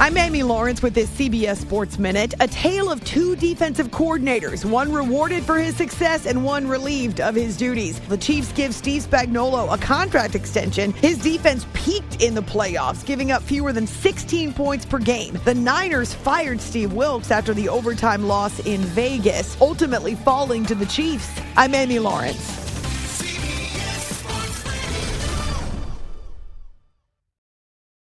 I'm Amy Lawrence with this CBS Sports Minute. A tale of two defensive coordinators, one rewarded for his success and one relieved of his duties. The Chiefs give Steve Spagnuolo a contract extension. His defense peaked in the playoffs, giving up fewer than 16 points per game. The Niners fired Steve Wilks after the overtime loss in Vegas, ultimately falling to the Chiefs. I'm Amy Lawrence.